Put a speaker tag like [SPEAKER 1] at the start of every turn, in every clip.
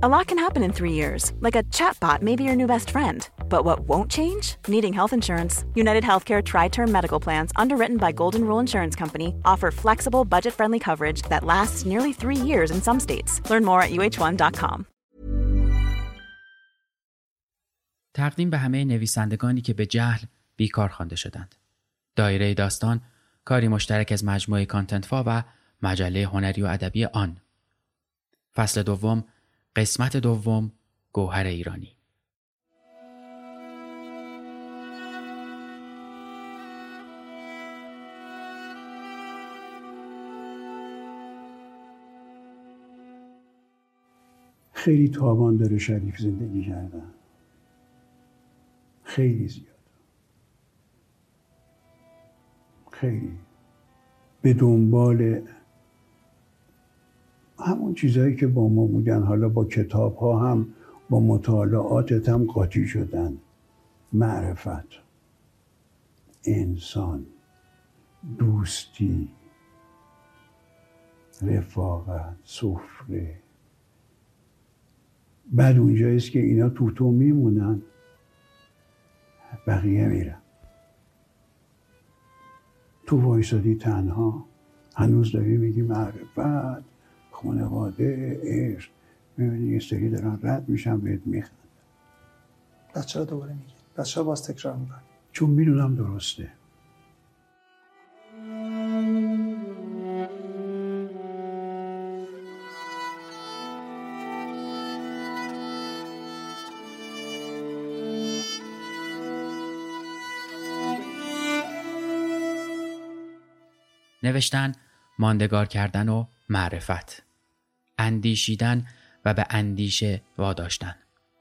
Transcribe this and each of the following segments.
[SPEAKER 1] A lot can happen in three years, like a chatbot may be your new best friend. But what won't change? Needing health insurance. United Healthcare Tri Term Medical Plans, underwritten by Golden Rule Insurance Company, offer flexible, budget friendly coverage that lasts nearly three years in some states. Learn more at uh1.com.
[SPEAKER 2] تقدیم به همه نویسندگانی که به جهل بیکار خوانده شدند. دایره داستان کاری مشترک از مجموعه کانتنتفا و مجله هنری و ادبی آن. فصل دوم قسمت دوم گوهر ایرانی.
[SPEAKER 3] خیلی تاوان داره شریف زندگی کردن. خیلی زیاد. خیلی. به دنبال همون چیزهایی که با ما بودن حالا با کتاب ها هم با مطالعاتت هم قاطی شدن. معرفت انسان دوستی رفاقت سفره. بعد اونجاییست که اینا تو تو میمونن بقیه میرن. تو وایسادی تنها هنوز داری میگی معرفت. خانواده عشق. می‌بینی یه سری دارن رد میشن بهت میخند
[SPEAKER 4] پس چرا دوباره میگی پس چرا باز تکرار می‌کنی
[SPEAKER 3] چون می‌دونم درسته.
[SPEAKER 2] نوشتن ماندگار کردن و معرفت. اندیشیدن و به اندیشه واداشتن.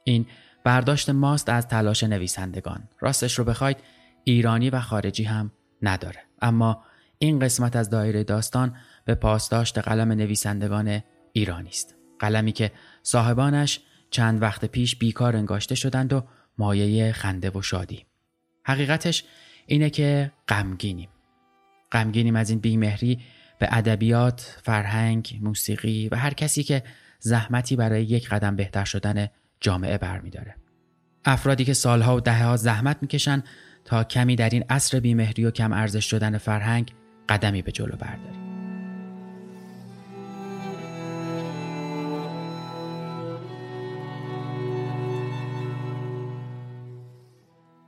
[SPEAKER 2] این برداشت ماست از تلاش نویسندگان. راستش رو بخواید ایرانی و خارجی هم نداره. اما این قسمت از دایره داستان به پاسداشت قلم نویسندگان ایرانی است. قلمی که صاحبانش چند وقت پیش بیکار انگاشته شدند و مایه خنده و شادی. حقیقتش اینه که غمگینیم. غمگینیم از این بیمهری به ادبیات، فرهنگ، موسیقی و هر کسی که زحمتی برای یک قدم بهتر شدن جامعه برمیداره. افرادی که سالها و دهها زحمت می‌کشن تا کمی در این عصر بیمهری و کم ارزش شدن فرهنگ قدمی به جلو برداریم.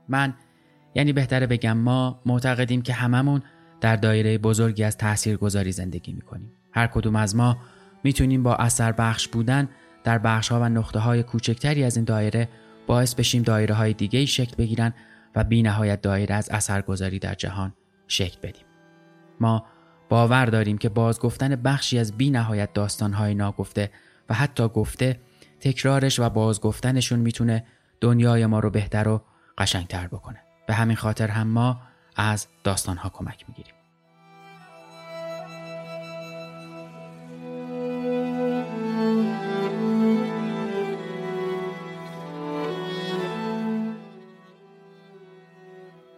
[SPEAKER 2] من یعنی بهتره بگم ما معتقدیم که هممون در دایره بزرگی از تاثیرگذاری زندگی می‌کنیم. هر کدوم از ما می‌تونیم با اثر بخش بودن در بخش ها و نقطه های کوچکتری از این دایره باعث بشیم دایره های دیگه شکل بگیرن و بی نهایت دایره از اثرگذاری در جهان شکل بدیم. ما باور داریم که بازگفتن بخشی از بی نهایت داستان های ناگفته و حتی گفته تکرارش و بازگفتنشون می‌تونه دنیای ما رو بهتر و قشنگتر بکنه. به همین خاطر هم ما از داستان ها کمک می‌گیریم.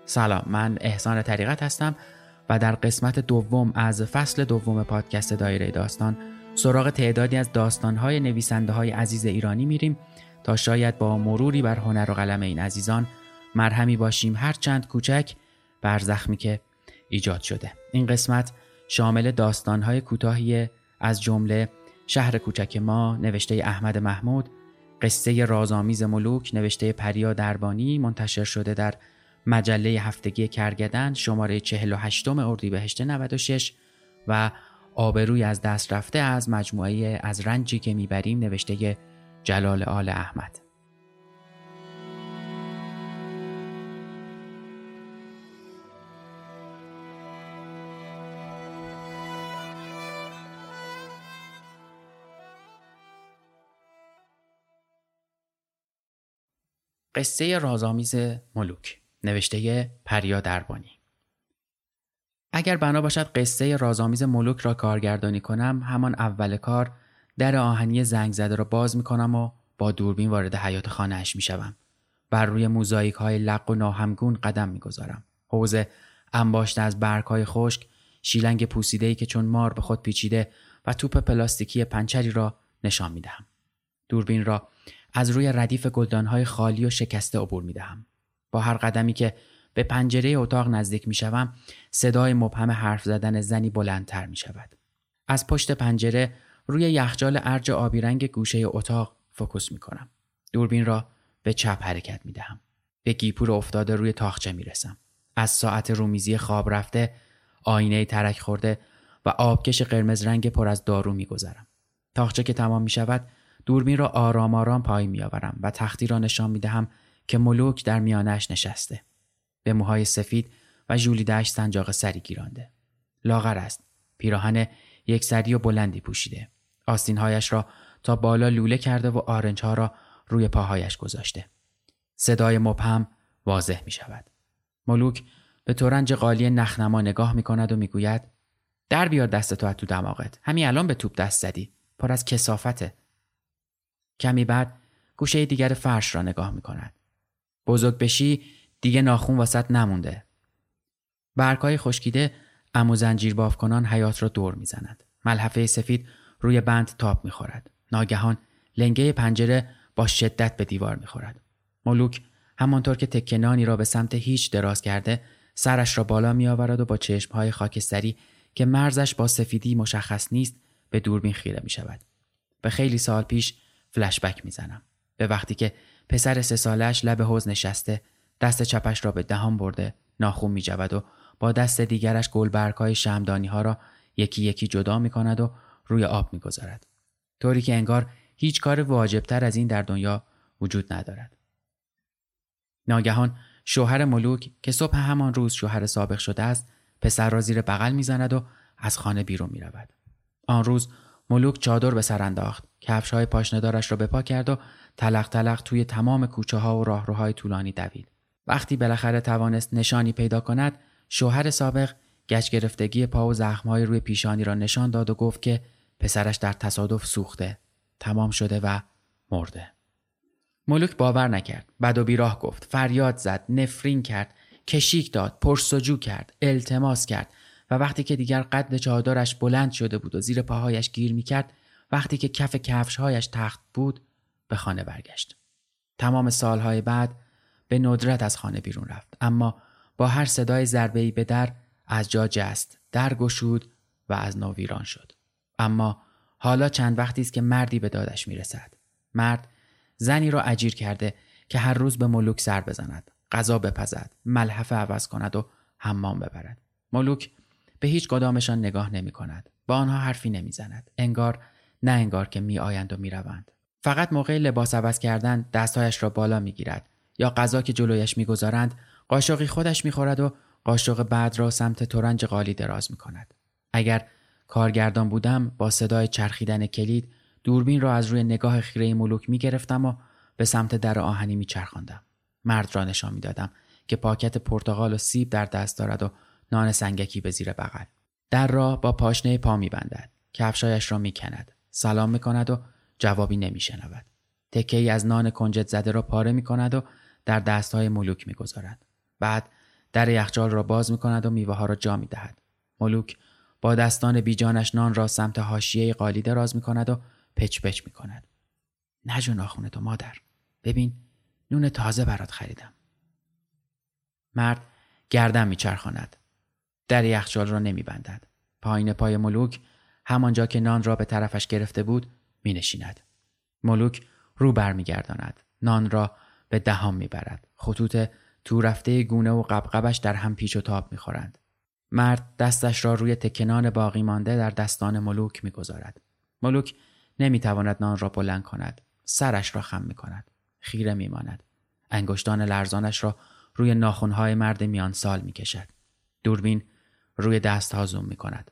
[SPEAKER 2] سلام من احسان طریقت هستم و در قسمت دوم از فصل دوم پادکست دایره داستان سراغ تعدادی از داستانهای نویسنده های عزیز ایرانی میریم تا شاید با مروری بر هنر و قلم این عزیزان مرهمی باشیم هر چند کوچک بر زخمی که ایجاد شده. این قسمت شامل داستانهای کوتاهی از جمله شهر کوچک ما نوشته احمد محمود قصه رازآمیز ملوک نوشته پریا دربانی منتشر شده در مجله هفتگی کرگدن شماره 48 اردیبهشت 96 و آبروی از دست رفته از مجموعه از رنجی که می‌بریم نوشته جلال آل احمد. قصه رازآمیز ملوک نوشته پریا دربانی اگر بنا باشد قصه رازآمیز ملوک را کارگردانی کنم همان اول کار در آهنی زنگ زده را باز می کنم و با دوربین وارد حیات خانهاش می شوم. بر روی موزاییک های لق و ناهمگون قدم می گذارم. حوز انباشته از برگ های خشک شیلنگ پوسیده که چون مار به خود پیچیده و توپ پلاستیکی پنچری را نشان می دهم. دوربین را از روی ردیف گلدانهای خالی و شکسته عبور می دهم. با هر قدمی که به پنجره اتاق نزدیک می شوم صدای مبهم حرف زدن زنی بلندتر می شود. از پشت پنجره روی یخچال ارج آبی رنگ گوشه اتاق فوکوس می کنم. دوربین را به چپ حرکت می دهم. به گیپور افتاده روی طاقچه می رسم. از ساعت رومیزی خواب رفته آینه ترک خورده و آبکش قرمز رنگ پر از دارو می گذرم. طاقچه که تمام می شود دوربین را آرام آرام پای می آورم و تختی را نشان می دهم که ملوک در میانش نشسته. به موهای سفید و ژولیدهاش سنجاق سری گیرانده. لاغر است. پیراهن یک سری و بلندی پوشیده. آستینهایش را تا بالا لوله کرده و آرنج ها را روی پاهایش گذاشته. صدای مبهم واضح می شود. ملوک به تورنج قالی نخنما نگاه می کند و می گوید در بیار دست تو تو دماغت. همین الان به توپ دست زدی. پر از کسافته. کمی بعد گوشه دیگر فرش را نگاه می کند. بزرگ بشی دیگه ناخون واسط نمونده. برگهای خشکیده امو زنجیر کنان حیات را دور می‌زند. ملحفه سفید روی بند تاب می‌خورد. ناگهان لنگه پنجره با شدت به دیوار می‌خورد. ملوک همانطور که تکنانی را به سمت هیچ دراز کرده سرش را بالا می آورد و با چشمهای خاکستری که مرزش با سفیدی مشخص نیست به دوربین خیره می شود. به خیلی سال پیش فلشبک می‌زنم. به وقتی که پسر سه سالش لب حوز نشسته دست چپش را به دهان برده ناخون می جود و با دست دیگرش گلبرگهای شمدانی ها را یکی یکی جدا می کند و روی آب می گذارد. طوری که انگار هیچ کار واجبتر از این در دنیا وجود ندارد. ناگهان شوهر ملوک که صبح همان روز شوهر سابق شده است پسر را زیر بغل می‌زند و از خانه بیرون می رود. آن روز ملوک چادر به سر انداخت کفش های پاشندارش را به پا کرد و تلق تلق توی تمام کوچه ها و راهروهای طولانی دوید. وقتی بالاخره توانست نشانی پیدا کند شوهر سابق گچ گرفتگی پا و زخمهای روی پیشانی را نشان داد و گفت که پسرش در تصادف سوخته تمام شده و مرده. ملوک باور نکرد. بد و بیراه گفت. فریاد زد نفرین کرد کشیک داد پرسجو کرد التماس کرد و وقتی که دیگر قد چادرش بلند شده بود و زیر پاهایش گیر می‌کرد وقتی که کف کفشهایش تخت بود به خانه برگشت. تمام سالهای بعد به ندرت از خانه بیرون رفت. اما با هر صدای ضربه‌ای به در از جا جست در گشود و از نو ویران شد. اما حالا چند وقتی است که مردی به دادش می‌رسد. مرد زنی را اجیر کرده که هر روز به ملوک سر بزند غذا بپزد ملحفه عوض کند و حمام ببرد. ملوک به هیچ کدامشان نگاه نمی کند با آنها حرفی نمی زند انگار نه انگار که می آیند و می روند. فقط موقع لباس عوض کردن دستهایش را بالا می گیرد یا غذا که جلویش می گذارند قاشقی خودش می خورد و قاشق بعد را سمت تورنج قالی دراز می کند. اگر کارگردان بودم با صدای چرخیدن کلید دوربین را از روی نگاه خیره ملوک می گرفتم و به سمت در آهنی می چرخاندم. مرد را نشان می دادم که پاکت پرتغال و سیب در دست دارد و نان سنگکی به زیر بغل. در را با پاشنه پا می بندد. کفشایش را می کند. سلام می کند و جوابی نمی شنود. تکه ای از نان کنجد زده را پاره می کند و در دست های ملوک می گذارد. بعد در یخچال را باز می کند و میوه ها را جا می دهد. ملوک با دستان بیجانش نان را سمت حاشیه قالی دراز می کند و پچ پچ می کند. نجو تو مادر. ببین نون تازه برات خریدم. مرد گردن میچرخاند. در یخچال را نمیبندد. پایین پای ملوک همانجا که نان را به طرفش گرفته بود می نشیند. ملوک رو برمیگرداند. نان را به دهان می‌برد. خطوط تو رفته گونه و قبقبش در هم پیچ و تاب می‌خورند. مرد دستش را روی تکنان باقی مانده در دستان ملوک می‌گذارد. ملوک نمی‌تواند نان را بلند کند. سرش را خم می کند. خیره میماند. انگشتان لرزانش را روی ناخونهای مرد میان سال می کشد. دوربین روی دستها زوم می کند.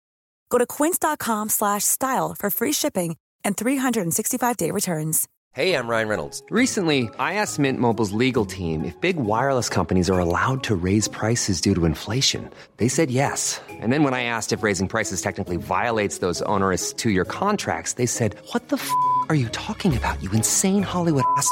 [SPEAKER 5] Go to quince.com/style for free shipping and 365-day returns.
[SPEAKER 6] Hey, I'm Ryan Reynolds.
[SPEAKER 7] Recently, I asked Mint Mobile's legal team if big wireless companies are allowed to raise prices due to inflation. They said yes. And then when I asked if raising prices technically violates those onerous two year contracts, they said, What the f are you talking about, you insane Hollywood ass?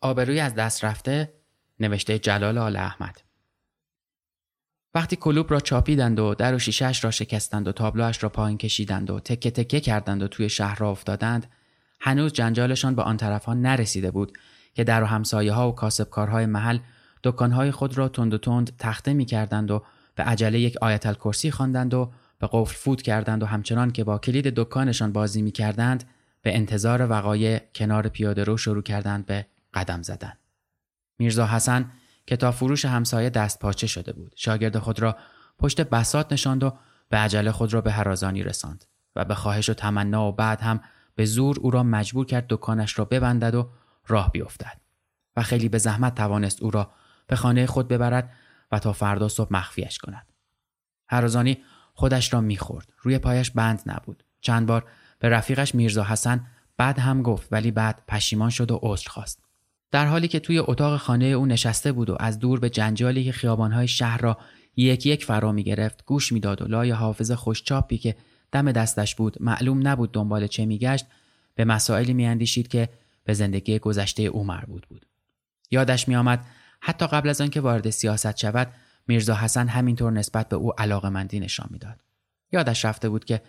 [SPEAKER 2] آبروی از دست رفته نوشته جلال آل احمد. وقتی کلوب را چاپیدند و در و شیشهش را شکستند و تابلوش را پایین کشیدند و تکه تکه کردند و توی شهر را افتادند هنوز جنجالشان به آن طرف ها نرسیده بود که در و همسایه ها و کاسبکارهای محل دکانهای خود را تند و تند تخته می کردند و به عجله یک آیت الکرسی خواندند و به قفل فوت کردند و همچنان که با کلید دکانشان بازی می کردند به انتظار وقایع کنار پیاده رو شروع کردند به قدم زدن. میرزا حسن کتاب فروش همسایه دست پاچه شده بود. شاگرد خود را پشت بسات نشاند و به عجله خود را به هرازانی رساند و به خواهش و تمنا و بعد هم به زور او را مجبور کرد دکانش را ببندد و راه بیفتد و خیلی به زحمت توانست او را به خانه خود ببرد و تا فردا صبح مخفیش کند. هرازانی خودش را می‌خورد. روی پایش بند نبود. چند بار به رفیقش میرزا حسن بعد هم گفت ولی بعد پشیمان شد و عذر خواست. در حالی که توی اتاق خانه او نشسته بود و از دور به جنجالی که خیابانهای شهر را یک یک فرا می گرفت گوش می‌داد و لای حافظ خوشچاپی که دم دستش بود معلوم نبود دنبال چه میگشت به مسائلی میاندیشید که به زندگی گذشته او مربوط بود. یادش میآمد حتی قبل از آنکه وارد سیاست شود میرزا حسن همینطور نسبت به او علاقمندی نشان می‌داد. یادش رفته بود که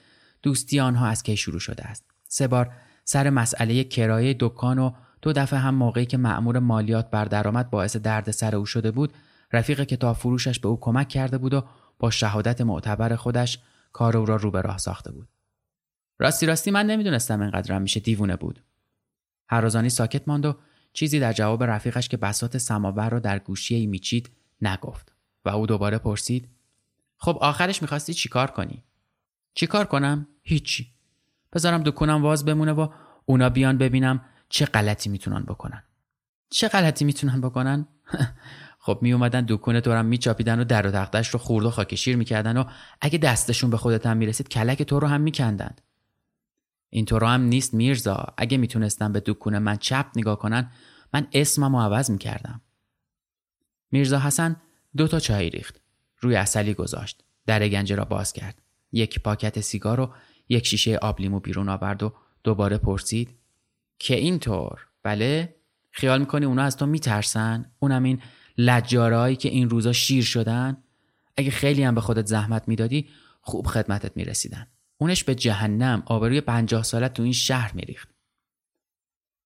[SPEAKER 2] دوستی آنها از کی شروع شده است. سه بار سر مسئله کرایه دکان و دو دفعه هم موقعی که مأمور مالیات بر درآمد باعث درد سر او شده بود رفیق کتاب فروشش به او کمک کرده بود و با شهادت معتبر خودش کار او را رو به راه ساخته بود. راستی راستی من نمی‌دونستم اینقدرم میشه دیوونه بود. هرازانی ساکت ماند و چیزی در جواب رفیقش که بسات سماور را در گوشی ای میچید نگفت و او دوباره پرسید خب آخرش می‌خواستی چیکار کنی؟ چیکار کنم؟ هیچی. بذارم دکونم واز بمونه و اونا بیان ببینم چه غلطی می‌تونن بکنن؟ چه غلطی می‌تونن بکنن؟ خب می اومدن دکونه دورم میچاپیدن و در و تختش رو خورد و خاکشیر می‌کردن و اگه دستشون به خودت هم می‌رسید کلک تو رو هم میکندن. اینطور هم نیست میرزا. اگه می‌تونستن به دکونه من چپ نگاه کنن من اسمم رو عوض می‌کردم. میرزا حسن دو تا چای ریخت. روی اصلی گذاشت. در گنجه را باز کرد. یک پاکت سیگار و یک شیشه آب لیمو بیرون آورد و دوباره پرسید که اینطور بله؟ خیال می‌کنی اونا از تو میترسن؟ اونم این لجارهایی که این روزا شیر شدن؟ اگه خیلی هم به خودت زحمت می‌دادی خوب خدمتت می‌رسیدن. اونش به جهنم آبروی پنجاه سالت تو این شهر میریخت.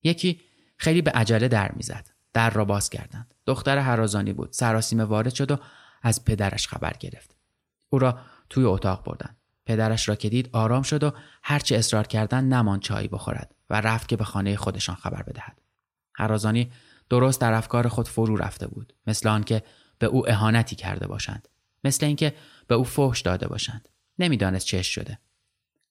[SPEAKER 2] یکی خیلی به عجله در می‌زد. در را باز کردند. دختر هرازانی بود. سراسیمه وارد شد و از پدرش خبر گرفت. او را توی اتاق بردند. پدرش را که دید آرام شد و هرچه اصرار کردن نمان چایی بخورد. و رفت که به خانه خودشان خبر بدهد. هرازانی درست در افکار خود فرو رفته بود مثل آنکه به او اهانتی کرده باشند مثل اینکه به او فحش داده باشند. نمی‌دانست چش شده.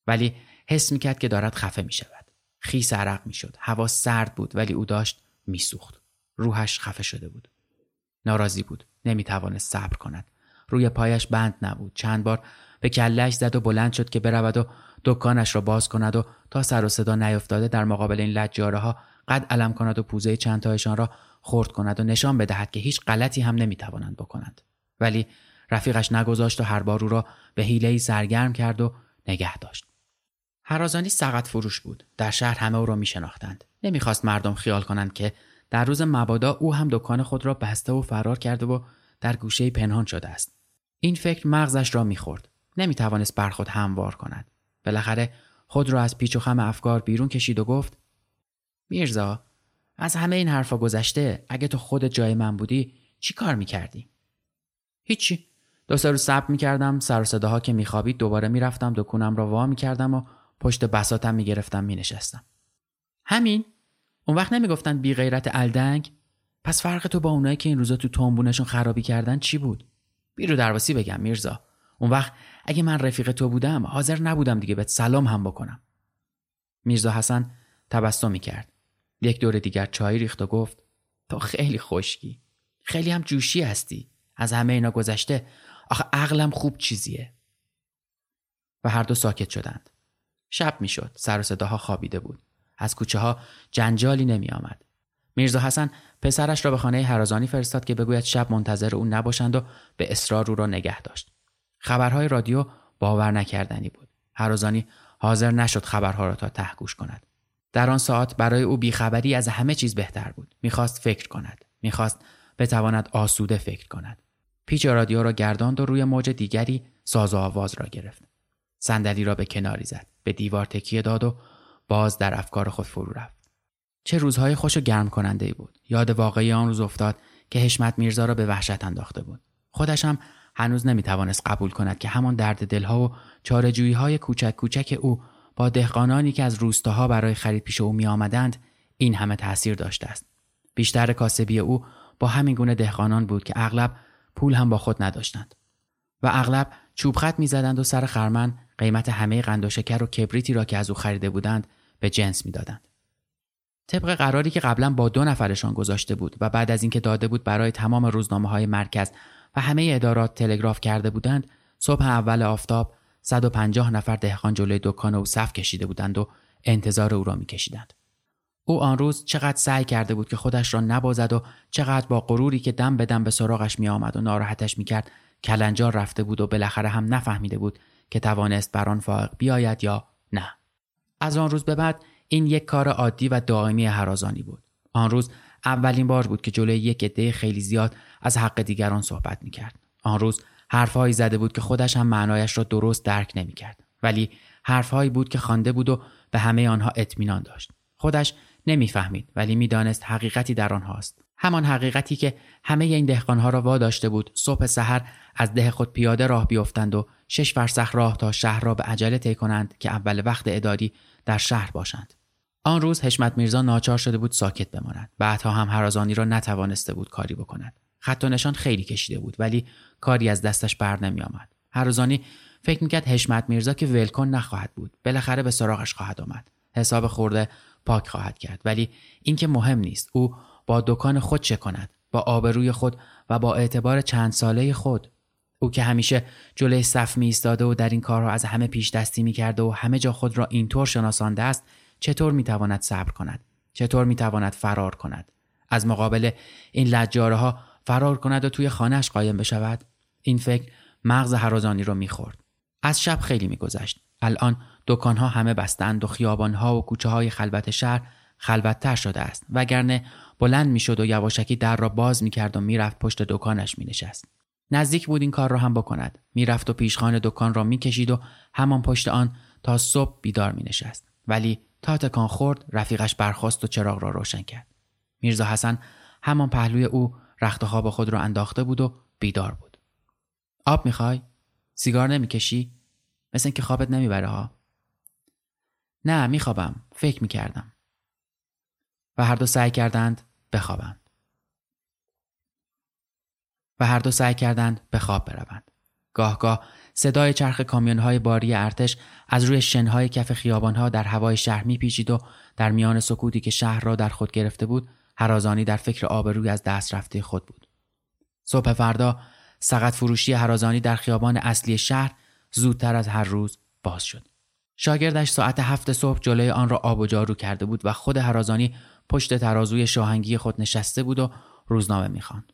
[SPEAKER 2] ولی حس می‌کرد که دارد خفه می‌شود. خیس عرق می‌شد. هوا سرد بود ولی او داشت میسوخت. روحش خفه شده بود. ناراضی بود. نمی‌توانست صبر کند. روی پایش بند نبود. چند بار به کلش زد و بلند شد که برود و دکانش را باز کند و تا سر و صدا نیفتاده در مقابل این لجاره ها قد علم کند و پوزه چند تایشان را خرد کند و نشان بدهد که هیچ غلطی هم نمی‌توانند بکنند ولی رفیقش نگذاشت و هر بار را به حیله سرگرم کرد و نگه داشت. هرازانی سقط فروش بود. در شهر همه او را میشناختند. نمی‌خواست مردم خیال کنند که در روز مبادا او هم دکان خود را بسته و فرار کرده و در گوشه پنهان شده است. این فکر مغزش را می‌خورد. نمی‌توانست بر خود هموار کند. بالاخره خود را از پیچ و خم افکار بیرون کشید و گفت میرزا از همه این حرفا گذشته اگه تو خود جای من بودی چی کار می‌کردی؟ هیچی. دو سه روز صبر می‌کردم سر و صداها که میخوابید دوباره می‌رفتم دکونم را وا می‌کردم و پشت بساتم می‌گرفتم مینشستم. همین؟ اون وقت نمی‌گفتن بی غیرت الدنگ؟ پس فرق تو با اونایی که این روزا تو تنبونشون خرابی کردن چی بود؟ بیرو درواسی بگم میرزا. اون وقت اگه من رفیق تو بودم حاضر نبودم دیگه بهت سلام هم بکنم. میرزا حسن تبسم کرد یک دور دیگر چای ریخت و گفت تو خیلی خشکی. خیلی هم جوشی هستی. از همه اینا گذشته آخه عقلم خوب چیزیه. و هر دو ساکت شدند. شب می‌شد. سر و صداها خوابیده بود. از کوچه ها جنجالی نمی آمد. میرزا حسن پسرش را به خانه هرازانی فرستاد که بگوید شب منتظر او نباشند و به اصرار او را نگه داشت. خبرهای رادیو باور نکردنی بود. هرازانی حاضر نشد خبرها را تا ته گوش کند. در آن ساعت برای او بیخبری از همه چیز بهتر بود. می‌خواست فکر کند. می‌خواست بتواند آسوده فکر کند. پیچ رادیو را گرداند و روی موج دیگری ساز و آواز را گرفت. صندلی را به کناری زد. به دیوار تکیه داد و باز در افکار خود فرو رفت. چه روزهای خوش و گرم کننده بود. یاد واقعی آن روز افتاد که حشمت میرزا را به وحشت انداخته بود. خودش هم هنوز نمی‌توانست قبول کند که همان درد دلها و چارجویی های کوچک کوچک او با دهقانانی که از روستاها برای خرید پیش او می آمدند این همه تاثیر داشته است. بیشتر کاسبی او با همین گونه دهقانان بود که اغلب پول هم با خود نداشتند و اغلب چوب خط می‌زدند و سر خرمن قیمت همه قند و شکر و کبریتی را که از او خریده بودند به جنس می‌دادند. طبق قراری که قبلا با دو نفرشان گذاشته بود و بعد از اینکه داده بود برای تمام روزنامه های مرکز و همه ادارات تلگراف کرده بودند صبح اول آفتاب 150 نفر دهقان جلوی دکان او صف کشیده بودند و انتظار او را میکشیدند. او آن روز چقدر سعی کرده بود که خودش را نبازد و چقدر با غروری که دم به دم به سراغش می آمد و ناراحتش می کرد کلنجار رفته بود و بالاخره هم نفهمیده بود که توانست بر آن فائق بیاید یا نه. از آن روز به بعد این یک کار عادی و دائمی هرازانی بود. آن روز اولین بار بود که جلوی یک عده خیلی زیاد از حق دیگران صحبت می کرد. آن روز حرفهایی زده بود که خودش هم معنایش را درست درک نمی کرد. ولی حرفهایی بود که خوانده بود و به همه آنها اطمینان داشت. خودش نمی‌فهمید ولی می‌دانست حقیقتی در آنهاست. همان حقیقتی که همه این دهقانها را واداشته بود صبح سحر از ده خود پیاده راه بیفتند و شش فرسخ راه تا شهر را به عجله طی کنند که اول وقت اداری در شهر باشند. آن روز حشمت میرزا ناچار شده بود ساکت بماند. بعدها هم هرازانی را نتوانسته بود کاری بکند. خط و نشان خیلی کشیده بود ولی کاری از دستش بر نمی آمد. هرازانی فکر می‌کرد حشمت میرزا که ولکن نخواهد بود. بالاخره به سراغش خواهد آمد. حساب خورده پاک خواهد کرد ولی اینکه مهم نیست او با دکان خود چه کند با آبروی خود و با اعتبار چند ساله خود او که همیشه جلوی صف می ایستاده و در این کارها از همه پیش دستی می کرده و همه جا خود را اینطور شناسانده است چطور می تواند صبر کند؟ چطور می تواند فرار کند؟ از مقابل این لجاره ها فرار کند و توی خانهش قایم بشود؟ این فکر مغز هرازانی رو می‌خورد. از شب خیلی میگذشت. الان دکانها همه بستند و خیابانها و کوچه های خلوت شهر خلوتتر شده است. وگرنه بلند می‌شد و یواشکی در را باز می‌کرد و می‌رفت پشت دکانش مینشست. نزدیک بود این کار را هم بکند. می‌رفت و پیشخان دکان را می‌کشید و همان پشت آن تا صبح بیدار مینشست. ولی تا تکان خورد رفیقش برخواست و چراغ را روشن کرد. میرزا حسن همان پهلوی او رخت خواب خود را انداخته بود و بیدار بود. آب می‌خوای؟ سیگار نمی‌کشی؟ مثل اینکه خوابت نمی‌بره ها؟ نه میخوابم. فکر می‌کردم. و هر دو سعی کردند بخوابند. و هر دو سعی کردند به خواب بروند. گاهگاه صدای چرخ کامیونهای باری ارتش از روی شنهای کف خیابانها در هوای شهر میپیچید و در میان سکوتی که شهر را در خود گرفته بود هرازانی در فکر آبروی از دست رفته خود بود صبح فردا سقط فروشی هرازانی در خیابان اصلی شهر زودتر از هر روز باز شد شاگردش ساعت هفت صبح جلوی آن را آب و جارو کرده بود و خود هرازانی پشت ترازوی شاهنگی خود نشسته بود و روزنامه می‌خواند.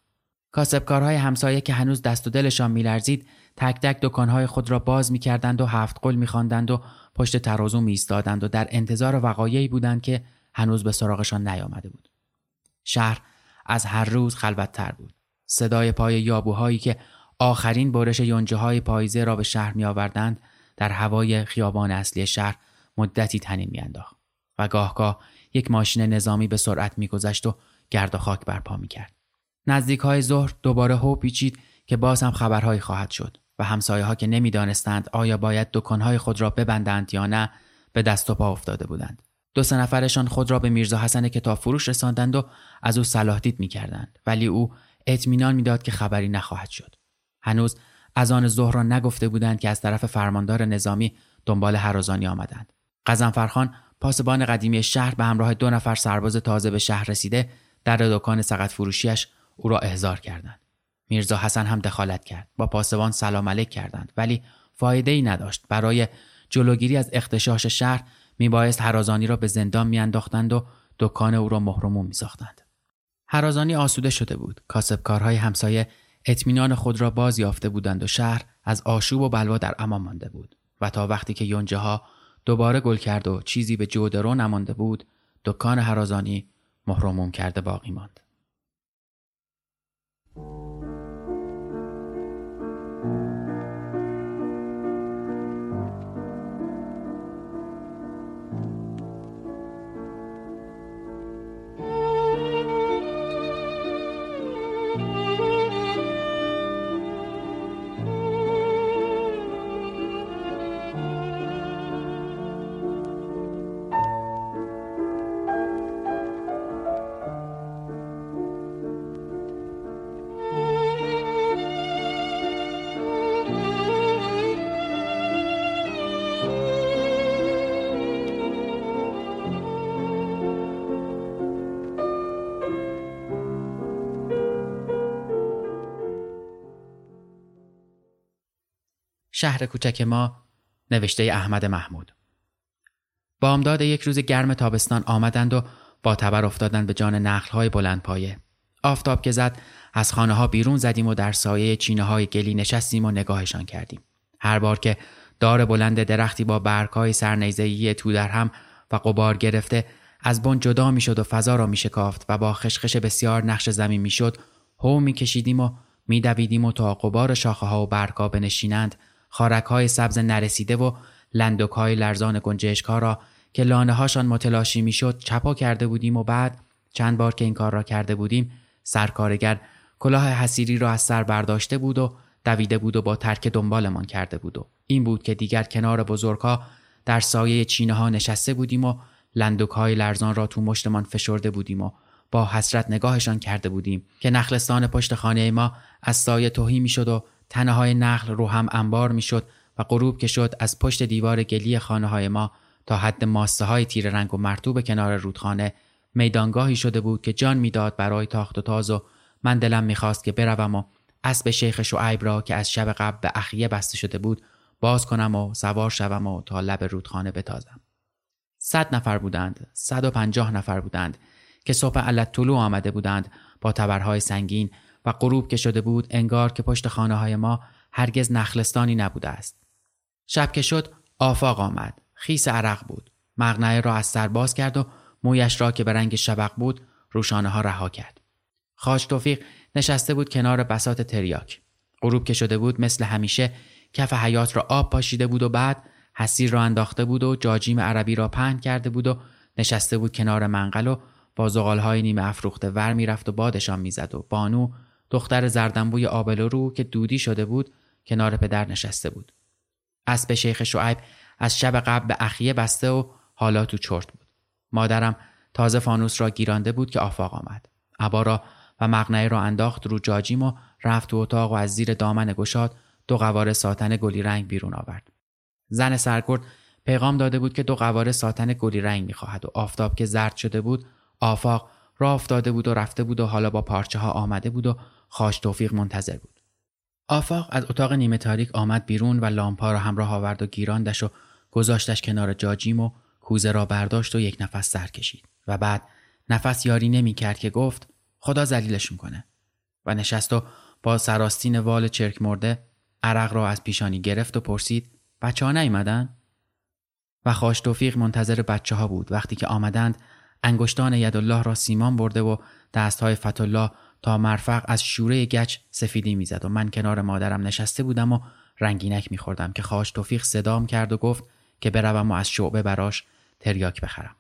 [SPEAKER 2] کاسبکارهای همسایه که هنوز دست و دلشان میلرزید تک تک دکانهای خود را باز می‌کردند و هفت قل میخواندند و پشت ترازو میایستادند و در انتظار وقایعی بودند که هنوز به سراغشان نیامده بود. شهر از هر روز خلوتتر بود. صدای پای یابوهایی که آخرین برش یونجه های پاییزه را به شهر می آوردند در هوای خیابان اصلی شهر مدتی تنین میانداخت و گاهگاه یک ماشین نظامی به سرعت میگذشت و گرد و خاک برپا می‌کرد نزدیک های ظهر دوباره هو پیچید که باز هم خبرهایی خواهد شد و همسایه ها که نمی‌دانستند آیا باید دکانهای خود را ببندند یا نه به دست و پا افتاده بودند. دو سه نفرشان خود را به میرزا حسن کتاب فروش رساندند و از او صلاح دید می‌کردند. ولی او اطمینان می‌داد که خبری نخواهد شد. هنوز از آن ظهر را نگفته بودند که از طرف فرماندار نظامی دنبال هرازانی آمدند. قزنفرخان پاسبان قدیمی شهر به همراه دو نفر سرباز تازه به شهر رسیده در دکان سقط فروشیش او را احضار کردند. میرزا حسن هم دخالت کرد. با پاسبان سلام علیک کردند ولی فایده ای نداشت. برای جلوگیری از اختشاش شهر میبایست هرازانی را به زندان میانداختند و دکان او را مهرموم میساختند. هرازانی آسوده شده بود. کاسبکارهای همسایه اطمینان خود را باز یافته بودند و شهر از آشوب و بلوا در امان مانده بود. و تا وقتی که یونجه ها دوباره گل کرد و چیزی به جودرو نمانده بود دکان هرازانی مهرموم کرده باقی ماند. شهر کوچک ما نوشته احمد محمود بامداد یک روز گرم تابستان آمدند و با تبر افتادند به جان نخلهای بلند پایه. آفتاب که زد از خانه ها بیرون زدیم و در سایه چینه های گلی نشستیم و نگاهشان کردیم. هر بار که دار بلند درختی با برگهای سرنیزهی تو در هم و قبار گرفته از بن جدا می‌شد و فضا را میشکافت و با خشخش بسیار نقش زمین می‌شد هو میکشیدیم و میدویدیم و تا قبار شاخه ها و برگها بنشینند خارک های سبز نرسیده و لندک های لرزان گنجشک ها را که لانه هاشان متلاشی می‌شد چپا کرده بودیم و بعد چند بار که این کار را کرده بودیم سرکارگر کلاه حسیری را از سر برداشته بود و دویده بود و با ترک دنبالمان کرده بود و این بود که دیگر کنار بزرگها در سایه چینه ها نشسته بودیم و لندک های لرزان را تو مشتمان فشرده بودیم و با حسرت نگاهشان کرده بودیم که نخلستان پشت خانه ما از سایه توهی می‌شد و تنه های نخل رو هم انبار می‌شد و غروب که شد از پشت دیوار گلی خانه های ما تا حد ماسه های تیر رنگ و مرتوب کنار رودخانه میدانگاهی شده بود که جان می‌داد برای تاخت و تاز و من دلم می‌خواست که بروم و اسب شیخ شعیب را که از شب قبل به اخیه بسته شده بود باز کنم و سوار شوم و تا لب رودخانه بتازم. صد نفر بودند صد و پنجاه نفر بودند که صبح علت طلوع آمده بودند با تبرهای سنگین و غروب که شده بود انگار که پشت خانه های ما هرگز نخلستانی نبوده است. شب که شد آفاق آمد. خیس عرق بود. مغنعه را از سر باز کرد و مویش را که به رنگ شبق بود روشانه ها رها کرد. خاج توفیق نشسته بود کنار بسات تریاک. غروب که شده بود مثل همیشه کف حیات را آب پاشیده بود و بعد حسیر را انداخته بود و جاجیم عربی را پهن کرده بود و نشسته بود کنار منقل و با زغالهای نیمه افروخته ور می‌رفت و بادشان می‌زد و بانو دختر زردنبوی آبلو رو که دودی شده بود کنار پدر نشسته بود. اسب شیخ شعیب از شب قبل به اخیه بسته و حالا تو چرت بود. مادرم تازه فانوس را گیرانده بود که آفاق آمد. عبا را و مغنعه را انداخت رو جاجیم و رفت تو اتاق و از زیر دامن گشاد دو قواره ساتن گلی رنگ بیرون آورد. زن سرگرد پیغام داده بود که دو قواره ساتن گلی رنگ می‌خواهد و آفتاب که زرد شده بود آفاق را افتاده بود و رفته بود و حالا با پارچه ها آمده بود و خاش توفیق منتظر بود. آفاق از اتاق نیمه تاریک آمد بیرون و لامپا را همراه آورد و گیراندش و گذاشتش کنار جاجیم و کوزه را برداشت و یک نفس سر کشید و بعد نفس یاری نمی کرد که گفت خدا زلیلشون کنه و نشست و با سراستین وال چرک مرده عرق را از پیشانی گرفت و پرسید بچه ها نیمدن؟ و خاش توفیق منتظر بچه ها بود وقتی که آمدند انگشتان یدالله را سیمان برده و دستهای فتالله تا مرفق از شوره گچ سفیدی می‌زد و من کنار مادرم نشسته بودم و رنگینک میخوردم که خواش توفیق صدام کرد و گفت که بروم و از شعبه براش تریاک بخرم.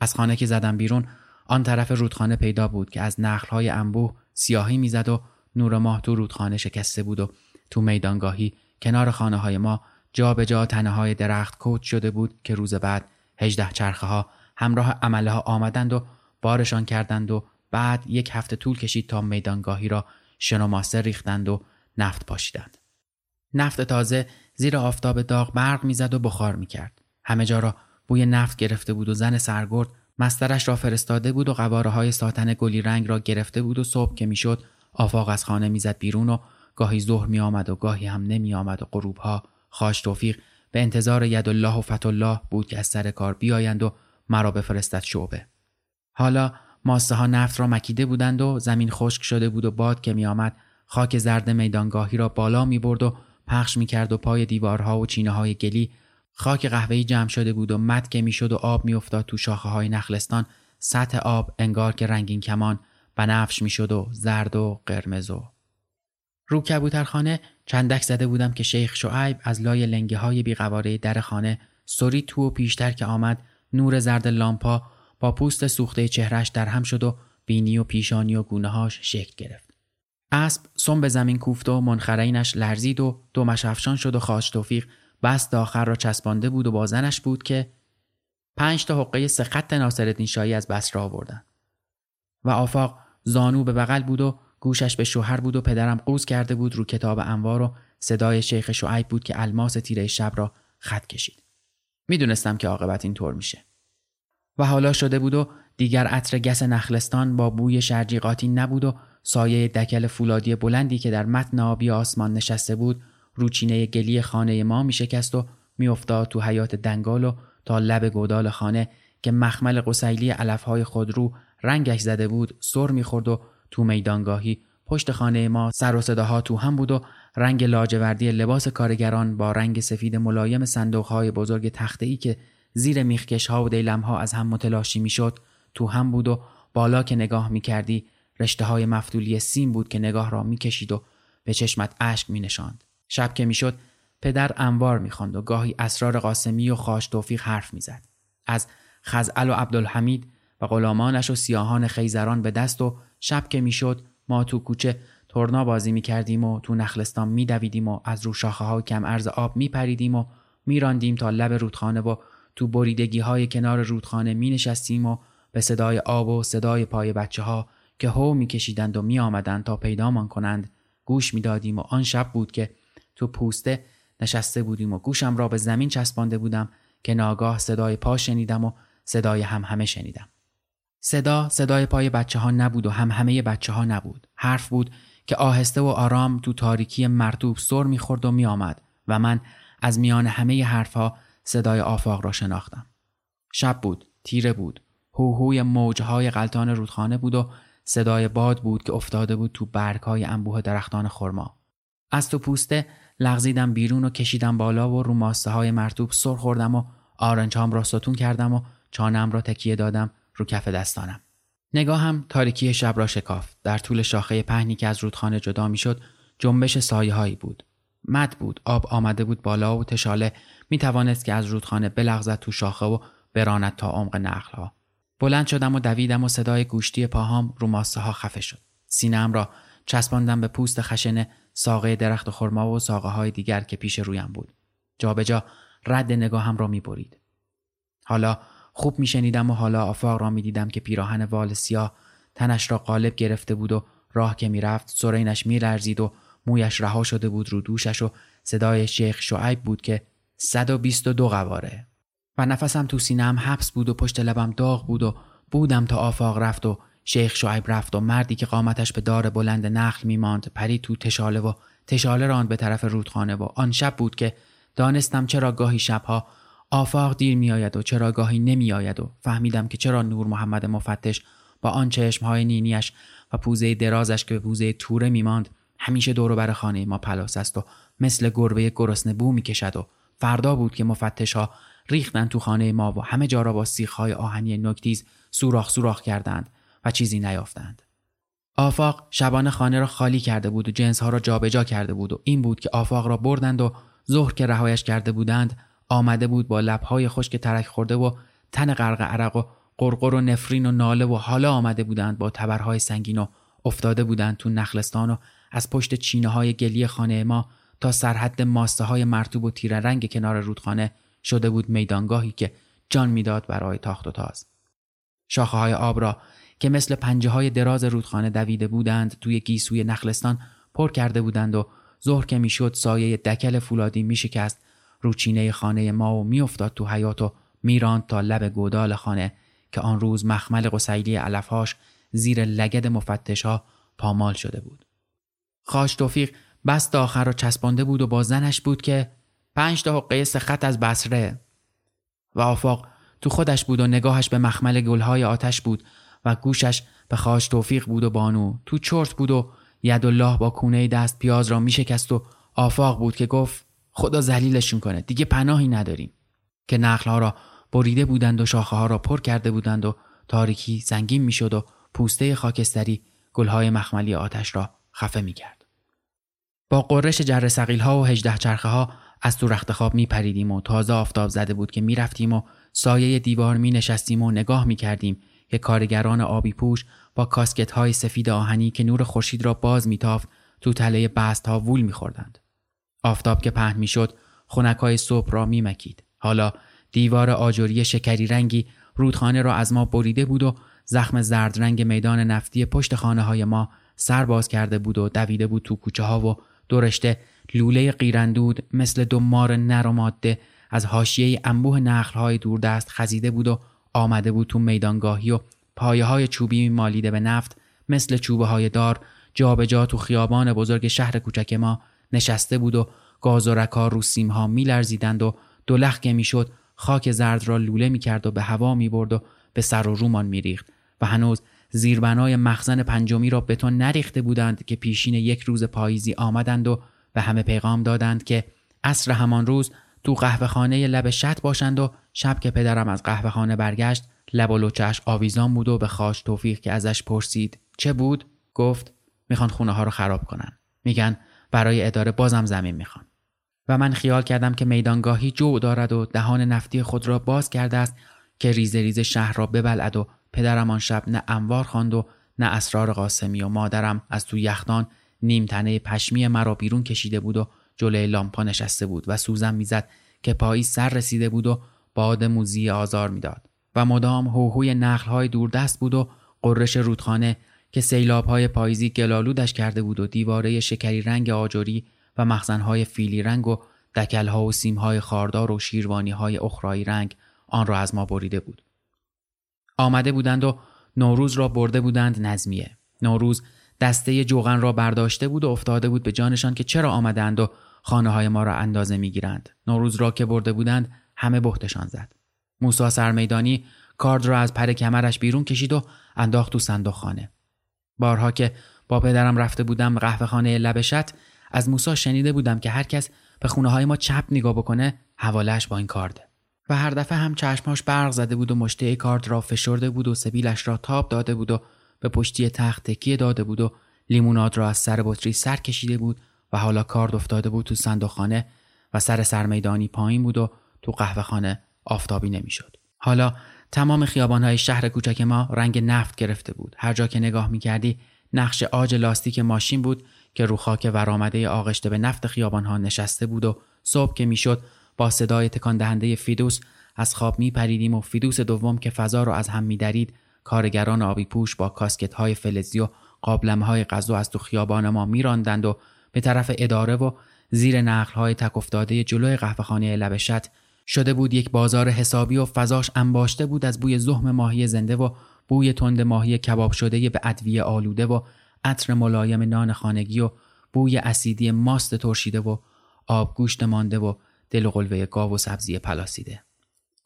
[SPEAKER 2] از خانه که زدم بیرون آن طرف رودخانه پیدا بود که از نخلهای انبوه سیاهی می‌زد و نور ماه تو رودخانه شکسته بود و تو میدانگاهی کنار خانه های ما جا به جا تنه های درخت کوچ شده بود که روز بعد هجده چرخه ها همراه عمله ها آمدند و بارشان کردند و بعد یک هفته طول کشید تا میدانگاهی را شنوماسه ریختند و نفت پاشیدند. نفت تازه زیر آفتاب داغ برق می‌زد و بخار می‌کرد. همه جا را بوی نفت گرفته بود و زن سرگرد مسترش را فرستاده بود و قواره های ساتن گلی رنگ را گرفته بود و صبح که می‌شد آفاق از خانه می‌زد بیرون و گاهی ظهر می آمد و گاهی هم نمی آمد و غروب ها خاش توفیق به انتظار ید الله و فت الله بود که از سر کار بیایند و مرا بفرستد شعبه حالا ماسه ها نفت را مکیده بودند و زمین خشک شده بود و باد که می آمد خاک زرد میدانگاهی را بالا می برد و پخش می کرد و پای دیوارها و چینه های گلی خاک قهوه‌ای جمع شده بود و مد که می‌شد و آب میافتاد تو شاخه های نخلستان. سطح آب انگار که رنگین کمان بنفش می‌شد و زرد و قرمز و رو کبوترخانه چندک زده بودم که شیخ شعیب از لای لنگه های بیقواره در خانه سری تو و پیشتر که آمد نور زرد لامپا با پوست سوخته چهرش در هم شد و بینی و پیشانی و گونههاش شکل گرفت. اسب سم به زمین کوفت و منخرینش لرزید و دو افشان شد و خواهش توفیق بست آخر را چسبانده بود و بازنش بود که پنج تا حقه سخت ناصرالدین شاهی از بسر آوردن و آفاق زانو به بغل بود و گوشش به شوهر بود و پدرم قوز کرده بود رو کتاب انوار و صدای شیخ شعیب بود که الماس تیره شب را خط کشید. می‌دونستم که عاقبت این طور میشه. و حالا شده بود و دیگر عطر گس نخلستان با بوی شرجیقاتی نبود و سایه دکل فولادی بلندی که در متن آبی آسمان نشسته بود روچینه گلی خانه ما میشکست و میافتاد تو حیات دنگال و تا لب گودال خانه که مخمل قسیلی علفهای خودرو رنگش زده بود سر می‌خورد و تو میدانگاهی پشت خانه ما سر و صداها تو هم بود و رنگ لاجوردی لباس کارگران با رنگ سفید ملایم صندوقهای بزرگ تخته ای که زیر میخکش ها و دیلم ها از هم متلاشی می‌شد تو هم بود و بالا که نگاه می‌کردی رشته های مفتولی سیم بود که نگاه را می‌کشید و به چشمت اشک مینشاند. شب که می‌شد پدر انوار می‌خواند و گاهی اسرار قاسمی و خاش توفیق حرف می‌زد. از خزعل و عبدالحمید و غلامانش و سیاهان خیزران به دست و شب که می‌شد ما تو کوچه تورنا بازی می‌کردیم و تو نخلستان میدویدیم و از رو شاخه ها کم ارز آب میپریدیم و میراندیم تا لب رودخانه و تو بریدگی های کنار رودخانه می نشستیم و به صدای آب و صدای پای بچه ها که هو میکشیدند و می آمدند تا پیدامان کنند گوش می‌دادیم و آن شب بود که تو پوسته نشسته بودیم و گوشم را به زمین چسبانده بودم که ناگاه صدای پا شنیدم و صدای هم همه شنیدم. صدا صدای پای بچه ها نبود و هم همه بچه ها نبود. حرف بود که آهسته و آرام تو تاریکی مرتوب سر می‌خورد و میآمد و من از میان همه حرفها صدای آفاق را شناختم. شب بود، تیره بود، هوهوی موجهای غلطان رودخانه بود و صدای باد بود که افتاده بود تو برگهای انبوه درختان خرما. از تو پوسته لغزیدم بیرون و کشیدم بالا و رو ماسته های مرتوب سر خوردم و آرنجام را ستون کردم و چانم را تکیه دادم رو کف دستانم. نگاهم تاریکی شب را شکافت. در طول شاخه پهنی که از رودخانه جدا می‌شد جنبش سایه هایی بود. مد بود. آب آمده بود بالا و تشاله می توانست که از رودخانه بلغزد تو شاخه و براند تا عمق نخلها. بلند شدم و دویدم و صدای گوشتی پاهام رو ماسه ها خفه شد. سینم را چسباندم به پوست خشن ساقه درخت خرما و ساقه های دیگر که پیش رویم بود. جابجا جا رد نگاهم را می برید. حالا خوب می شنیدم و حالا آفاق را می دیدم که پیراهن وال سیاه تنش را قالب گرفته بود و راه که می‌رفت سرینش میلرزید و مویش رها شده بود رو دوشش و صدای شیخ شعیب بود که 122 قواره. و نفسم تو سینم حبس بود و پشت لبم داغ بود و بودم تا آفاق رفت و شیخ شعیب رفت و مردی که قامتش به دار بلند نخل میماند پرید تو تشاله و تشاله راند به طرف رودخانه و آن شب بود که دانستم چرا گاهی شبها آفاق دیر میآید و چرا گاهی نمیآید و فهمیدم که چرا نور محمد مفتش با آن چشمهای نینیش و پوزه درازش که به پوزه توره میماند همیشه دور بر خانه ما پلاس است و مثل گربه گرسنه بو می‌کشد و فردا بود که مفتش ها ریختن تو خانه ما و همه جا را با سیخهای آهنی نوک‌تیز سوراخ سوراخ کردند و چیزی نیافتند. آفاق شبانه خانه را خالی کرده بود و جنس ها را جابجا کرده بود و این بود که آفاق را بردند و ظهر که رهایش کرده بودند آمده بود با لبهای خشک ترک خورده و تن غرق عرق و قرقر و نفرین و ناله و حالا آمده بودند با تبرهای سنگین و افتاده بودند تو نخلستان و از پشت چینه های گلی خانه ما تا سرحد ماسته های مرتوب و تیره رنگ کنار رودخانه شده بود میدانگاهی که جان می‌داد برای تاخت و تاز. شاخه های آب را که مثل پنجه های دراز رودخانه دویده بودند توی گیسوی نخلستان پر کرده بودند و ظهر که می‌شد سایه دکل فولادی میشکست روچینه خانه ما و میافتاد تو حیات و میراند تا لب گودال خانه که آن روز مخمل قسیلی علفهاش زیر لگد مفتش ها پامال شده بود. خاش توفیق بست آخر را چسبانده بود و با زنش بود که پنج تا حقه سخت از بسره و آفاق تو خودش بود و نگاهش به مخمل گلهای آتش بود و گوشش به خاش توفیق بود و بانو. تو چرت بود و ید الله با کونه دست پیاز را میشکست و آفاق بود که گفت خدا زلیلشون کنه دیگه پناهی نداریم. که نخلها را بریده بودند و شاخه ها را پر کرده بودند و تاریکی زنگین می‌شد و پوسته خاکستری گلهای مخملی آتش را خفه می‌کرد. با قررش جر سقیل ها و هجده چرخه ها از تو رخت خواب می پریدیم و تازه آفتاب زده بود که می رفتیم و سایه دیوار می نشستیم و نگاه می کردیم که کارگران آبی پوش با کاسکت های سفید آهنی که نور خورشید را باز میتافت تو تله بست ها وول میخوردند. آفتاب که پهن می‌شد خونک های صبح را میمکید. حالا دیوار آجوری شکری رنگی رودخانه را از ما بریده بود و زخم زرد رنگ میدان نفتی پشت خانه های ما سر باز کرده بود و دویده بود تو کوچه ها و دورشته لوله قیرندود مثل دو مار نر و ماده از حاشیه انبوه نخل های دوردست خزیده بود و آمده بود تو میدانگاهی و پایه های چوبی مالیده به نفت مثل چوبه های دار جابجا جا تو خیابان بزرگ شهر کوچک ما نشسته بود و گاز و رکار رو میلرزیدند و دلخ که می‌شد خاک زرد را لوله می‌کرد و به هوا می‌برد و به سر و رومان میریخت و هنوز زیربنای مخزن پنجمی را بتون نریخته بودند که پیشین یک روز پاییزی آمدند و به همه پیغام دادند که عصر همان روز تو قهوه خانه لب شط باشند و شب که پدرم از قهوه خانه برگشت لب و لچش آویزان بود و به خاش توفیق که ازش پرسید چه بود؟ گفت می‌خوان خونه ها رو خراب کنن. میگن برای اداره بازم زمین می‌خوان. و من خیال کردم که میدانگاهی جو دارد و دهان نفتی خود را باز کرده است که ریزه ریزه شهر را ببلد و پدرم آن شب نه انوار خواند و نه اسرار قاسمی و مادرم از تو یخدان نیم تنه پشمی مرا بیرون کشیده بود و جلوی لامپا نشسته بود و سوزم می‌زد که پایی سر رسیده بود و باد موزی آزار می‌داد و مدام هوهوی نخلهای دوردست بود و قررش رودخانه که سیلابهای پاییزی گلالودش کرده بود و دیواره شکری رنگ آجوری و مخزنهای فیلی رنگ و دکلها و سیمهای خاردار و شیروانیهای اخرایی رنگ آن را از ما بریده بود. آمده بودند و نوروز را برده بودند نظمیه. نوروز دسته جوغن را برداشته بود و افتاده بود به جانشان که چرا آمدند و خانه های ما را اندازه می‌گیرند. نوروز را که برده بودند همه بختشان زد. موسا سرمیدانی کارد را از پر کمرش بیرون کشید و انداخت تو صندوق خانه. بارها که با پدرم رفته بودم قهوه خانه لبشت از موسا شنیده بودم که هر کس به خونه های ما چپ نگاه بکنه حوالش با این کارده. و هر دفعه هم چشماش برق زده بود و مشته کارد را فشرده بود و سبیلش را تاب داده بود و به پشتی تخت تکیه داده بود و لیموناد را از سر بطری سر کشیده بود و حالا کارد افتاده بود تو صندوقخانه و سر سرمیدانی پایین بود و تو قهوه خانه آفتابی نمی‌شد. حالا تمام خیابانهای شهر کوچک ما رنگ نفت گرفته بود. هر جا که نگاه می‌کردی نقش آج لاستیک ماشین بود که رو خاک ورآمده آغشته به نفت خیابانها نشسته بود و صبح که می‌شد با صدای تکان دهنده فیدوس از خواب می پریدیم و فیدوس دوم که فضا را از هم می درید کارگران آبی پوش با کاسکت های فلزی و قابلمه های غذا از تو خیابان ما میراندند و به طرف اداره و زیر نقل های تک افتاده جلوی قهوهخانه لبشت شده بود یک بازار حسابی و فضاش انباشته بود از بوی زهم ماهی زنده و بوی تند ماهی کباب شده به ادویه آلوده و عطر ملایم نان خانگی و بوی اسیدی ماست ترشیده و آب گوشت مانده و دل و قلوه گاو و سبزی پلاسیده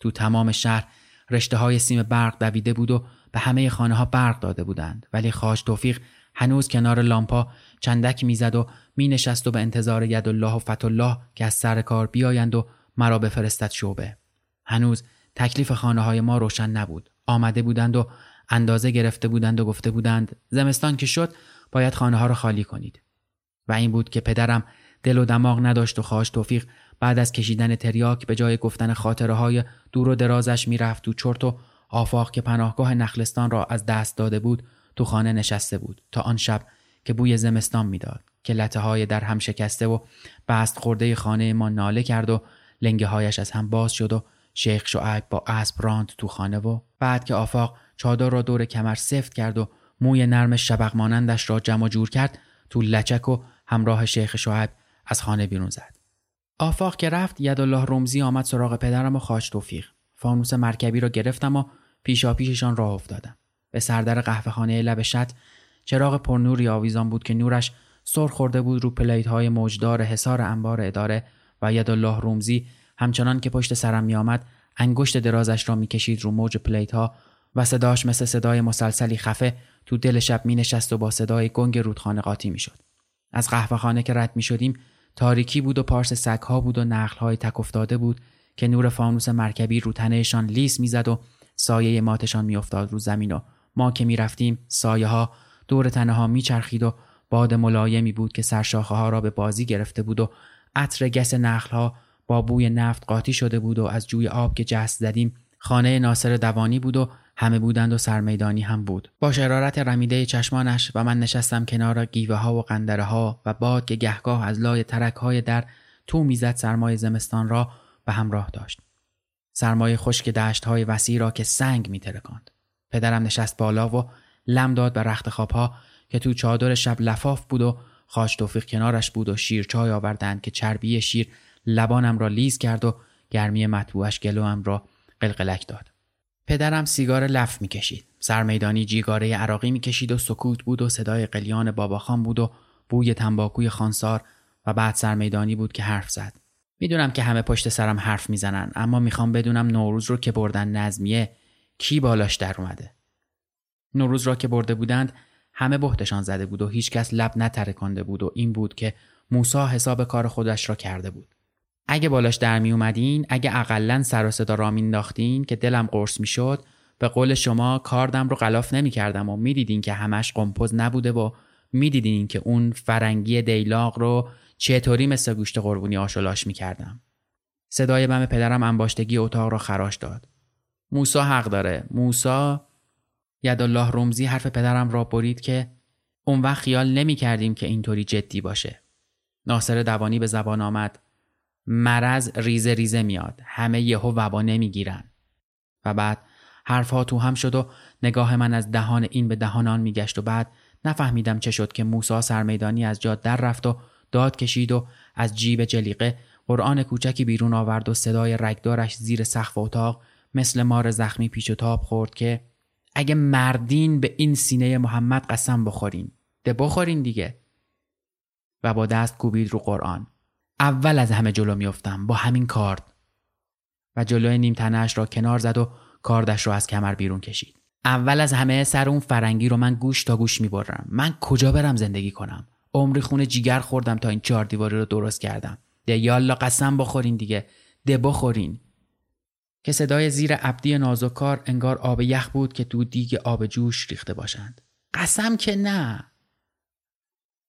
[SPEAKER 2] تو تمام شهر رشته های سیم برق دویده بود و به همه خانه ها برق داده بودند. ولی خاش توفیق هنوز کنار لامپا چندک می‌زد و می نشست و به انتظار ید الله و فت الله که از سر کار بیایند و مرا بفرستد شعبه. هنوز تکلیف خانه های ما روشن نبود. آمده بودند و اندازه گرفته بودند و گفته بودند زمستان که شد باید خانه ها را خالی کنید. و این بود که پدرم دل و دماغ نداشت و خواهش توفیق بعد از کشیدن تریاک به جای گفتن خاطره های دور و درازش می‌رفت تو چرت و آفاق که پناهگاه نخلستان را از دست داده بود تو خانه نشسته بود تا آن شب که بوی زمستان می‌داد که لطه های در هم شکسته و بست خورده خانه ما ناله کرد و لنگه هایش از هم باز شد و شیخ شعیب با اسب راند تو خانه و بعد که آفاق چادر را دور کمر سفت کرد و موی نرم شبق مانندش را جمع جور کرد تو لچک و همراه شیخ شعیب از خانه بیرون زد. آفاق که رفت یدالله رومزی آمد سراغ پدرم و خواج توفیق. فانوس مرکبی را گرفتم و پیشا پیششان راه افتادم. به سردر قهوه خانه لب شط چراغ پرنوری آویزان بود که نورش سر خورده بود رو پلیت های موجدار حصار انبار اداره و یدالله رومزی همچنان که پشت سرم می آمد انگشت درازش را می‌کشید رو موج پلیت ها و صداش مثل صدای مسلسلی خفه تو دل شب می نشست و با صدای گنگ رودخانه قاطی می شد. از قهوه خانه که رد می شدیم تاریکی بود و پارس سگ ها بود و نخل های تک افتاده بود که نور فانوس مرکبی رو تنهشان لیس می‌زد و سایه ماتشان میافتاد رو زمین و ما که می‌رفتیم سایه ها دور تنه ها میچرخید و باد ملایمی بود که سرشاخه ها را به بازی گرفته بود و عطر گس نخل ها با بوی نفت قاطی شده بود و از جوی آب که جست زدیم خانه ناصر دوانی بود و همه بودند و سرمیدانی هم بود با شرارت رمیده چشمانش و من نشستم کنار گیوه ها و قندره ها و باد که گهگاه از لای ترک های در تو می‌زد سرمای زمستان را به همراه داشت سرمای خشک دشت های وسیع را که سنگ می ترکاند. پدرم نشست بالا و لم داد به رخت خواب ها که تو چادر شب لفاف بود و خواج توفیق کنارش بود و شیر چای آوردند که چربی شیر لبانم را لیز کرد و گرمی مطبوعش گلوم را قلقلک داد. پدرم سیگار لف می‌کشید. سرمیدانی جیگاره عراقی می‌کشید و سکوت بود و صدای قلیان باباخان بود و بوی تنباکوی خانسار و بعد سرمیدانی بود که حرف زد. می‌دونم که همه پشت سرم حرف می‌زنن اما می‌خوام بدونم نوروز رو که بردن نظمیه کی بالاش در اومده. نوروز را که برده بودند همه بهتشان زده بود و هیچکس لب نترکانده بود و این بود که موسا حساب کار خودش را کرده بود. اگه بالاش در می اومدین اگه اقلا سر و صدا را مینداختین که دلم قرص می‌شد به قول شما کاردم رو غلاف نمی‌کردم و می‌دیدین که همش قمپوز نبوده و می‌دیدین که اون فرنگی دیلاق رو چطوری مثل گوشت قربونی آشلاش می‌کردم. صدای بم پدرم انباشتگی اتاق را خراش داد. موسا حق داره. موسا یدالله رمزی حرف پدرم را برید که اون وقت خیال نمی کردیم که اینطوری جدی باشه. ناصر دوانی به زبان آمد. مرض ریزه ریزه میاد. همه یهو وبا نمی‌گیرن. و بعد حرفها تو هم شد و نگاه من از دهان این به دهان آن میگشت و بعد نفهمیدم چه شد که موسا سرمیدانی از جا در رفت و داد کشید و از جیب جلیقه قرآن کوچکی بیرون آورد و صدای رگدارش زیر سقف اتاق مثل مار زخمی پیچ و تاب خورد که اگه مردین به این سینه محمد قسم بخورین. ده بخورین دیگه. و با دست کوبید رو قرآن. اول از همه جلو میافتم با همین کارد و جلوی نیم تنش را کنار زد و کاردش را از کمر بیرون کشید. اول از همه سر اون فرنگی رو من گوش تا گوش می‌برم. من کجا برم زندگی کنم؟ عمری خونه جیگر خوردم تا این چهار دیواری رو درست کردم. ده یالا قسم بخورین دیگه. ده بخورین. که صدای زیر عبدی نازوکار انگار آب یخ بود که تو دیگ آب جوش ریخته باشند. قسم که نه.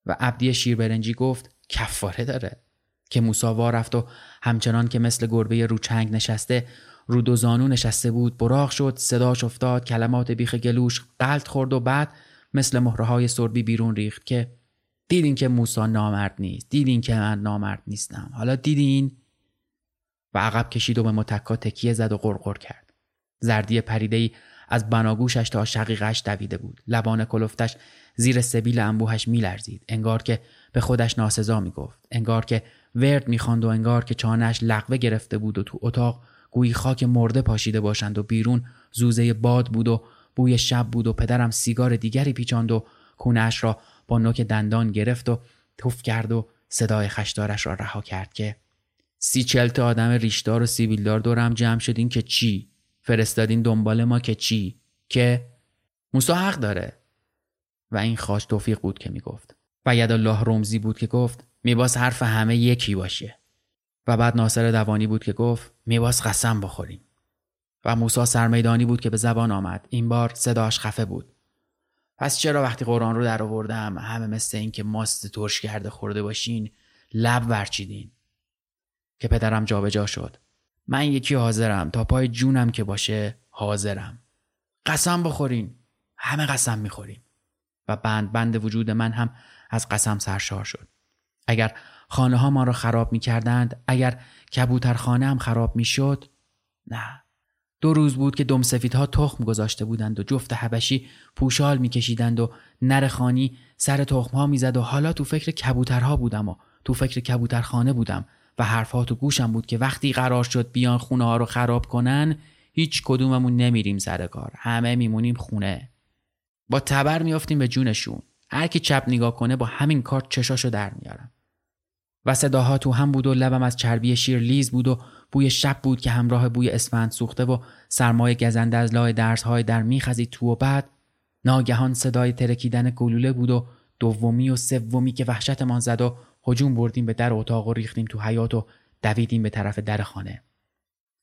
[SPEAKER 2] و عبدی شیربرنجی گفت کفاره داره. که موسا رفت و همچنان که مثل گربه روچنگ نشسته رو دو زانو نشسته بود براغ شد صداش افتاد کلمات بیخ گلوش قلط خورد و بعد مثل مهره های سربی بیرون ریخت که دیدین که موسا نامرد نیست دیدین که من نامرد نیستم. حالا دیدین و عقب کشید و به متکا تکیه زد و غرغر کرد. زردی پریده از بناگوشش تا شقیقش دویده بود. لبان کلفتش زیر سبیل انبوهش میلرزید. انگار که به خودش ناسزا می‌گفت. انگار که ورد می‌خواند و انگار که چانش لقوه گرفته بود و تو اتاق گویی خاک مرده پاشیده باشند و بیرون زوزه باد بود و بوی شب بود و پدرم سیگار دیگری پیچاند و کونش را با نوک دندان گرفت و توف کرد و صدای خشدارش را رها کرد که سی چلت آدم ریشدار و سیبیلدار دورم جمع شدین که چی؟ فرستادین دنبال ما که چی؟ که موسا حق داره. و این خاش توفیق بود که می‌گفت. و الله رمزی بود که گفت میباس حرف همه یکی باشه. و بعد ناصر دوانی بود که گفت میباس قسم بخوریم. و موسا سرمیدانی بود که به زبان آمد. این بار صداش خفه بود. پس چرا وقتی قرآن رو در آوردم همه مثل این که ماست ترش کرده خورده باشین لب ورچیدین؟ که پدرم جابجا شد. من یکی حاضرم. تا پای جونم که باشه حاضرم. قسم بخورین. همه قسم می‌خوریم. و بند بند وجود من هم از قسم سرشار شد. اگر خانه ها ما را خراب می کردند اگر کبوترخانه هم خراب می شد نه. دو روز بود که دم ها تخم گذاشته بودند و جفت حبشی پوشال میکشیدند و نر خانی سر تخم ها می‌زد و حالا تو فکر کبوترها بودم و تو فکر کبوترخانه بودم و حرفها تو گوشم بود که وقتی قرار شد بیان خونه ها رو خراب کنن هیچ کدوممون نمیریم سر کار. همه میمونیم خونه. با تبر میافتیم به جونشون. هر کی چپ نگاه کنه با همین کار چشاشو در میارم. و صداها تو هم بود و لبم از چربی شیر لیز بود و بوی شب بود که همراه بوی اسفند سوخته و سرمایه گزنده از لای درسهای در میخزید تو و بعد. ناگهان صدای ترکیدن گلوله بود و دومی و سومی که وحشتمان زد و هجوم بردیم به در اتاق و ریختیم تو حیات و دویدیم به طرف در خانه.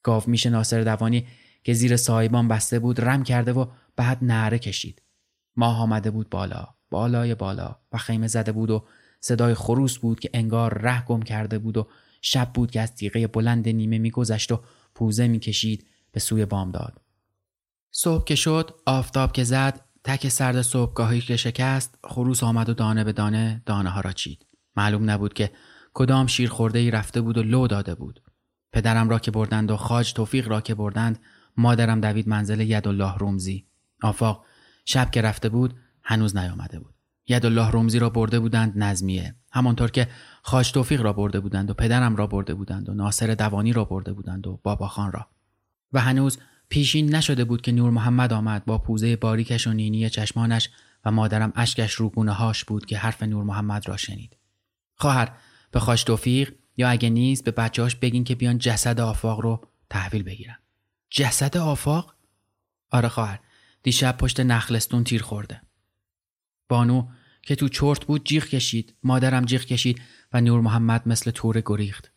[SPEAKER 2] گاو میشه ناصر دوانی که زیر سایبان بسته بود رم کرده و بعد نعره کشید. ماه آمده بود بالا بالای بالا و خیمه زده بود و صدای خروس بود که انگار ره گم کرده بود و شب بود که از تیغه بلند نیمه میگذشت و پوزه می‌کشید به سوی بامداد صبح که شد آفتاب که زد تک سرد صبحگاهی که شکست خروس آمد و دانه به دانه دانه ها را چید. معلوم نبود که کدام شیر خورده ای رفته بود و لو داده بود. پدرم را که بردند و خاج توفیق را که بردند مادرم دوید منزل یدالله رومزی آفاق شب که رفته بود هنوز نیامده بود. یدالله رومزی را برده بودند نظمیه. همانطور که خاج توفیق را برده بودند و پدرم را برده بودند و ناصر دوانی را برده بودند و بابا خان را. و هنوز پیشین نشده بود که نور محمد آمد با پوزه باریکش و نینی چشمانش و مادرم اشکش رو هاش بود که حرف نور محمد را شنید. خواهر به خاج توفیق یا اگه نیست به بچهاش بگین که بیان جسد آفاق رو تحویل بگیرن. جسد آفاق؟ آره خواهر دیشب پشت نخلستون تیر خورده. بانو که تو چرت بود جیغ کشید مادرم جیغ کشید و نور محمد مثل توره گریخت.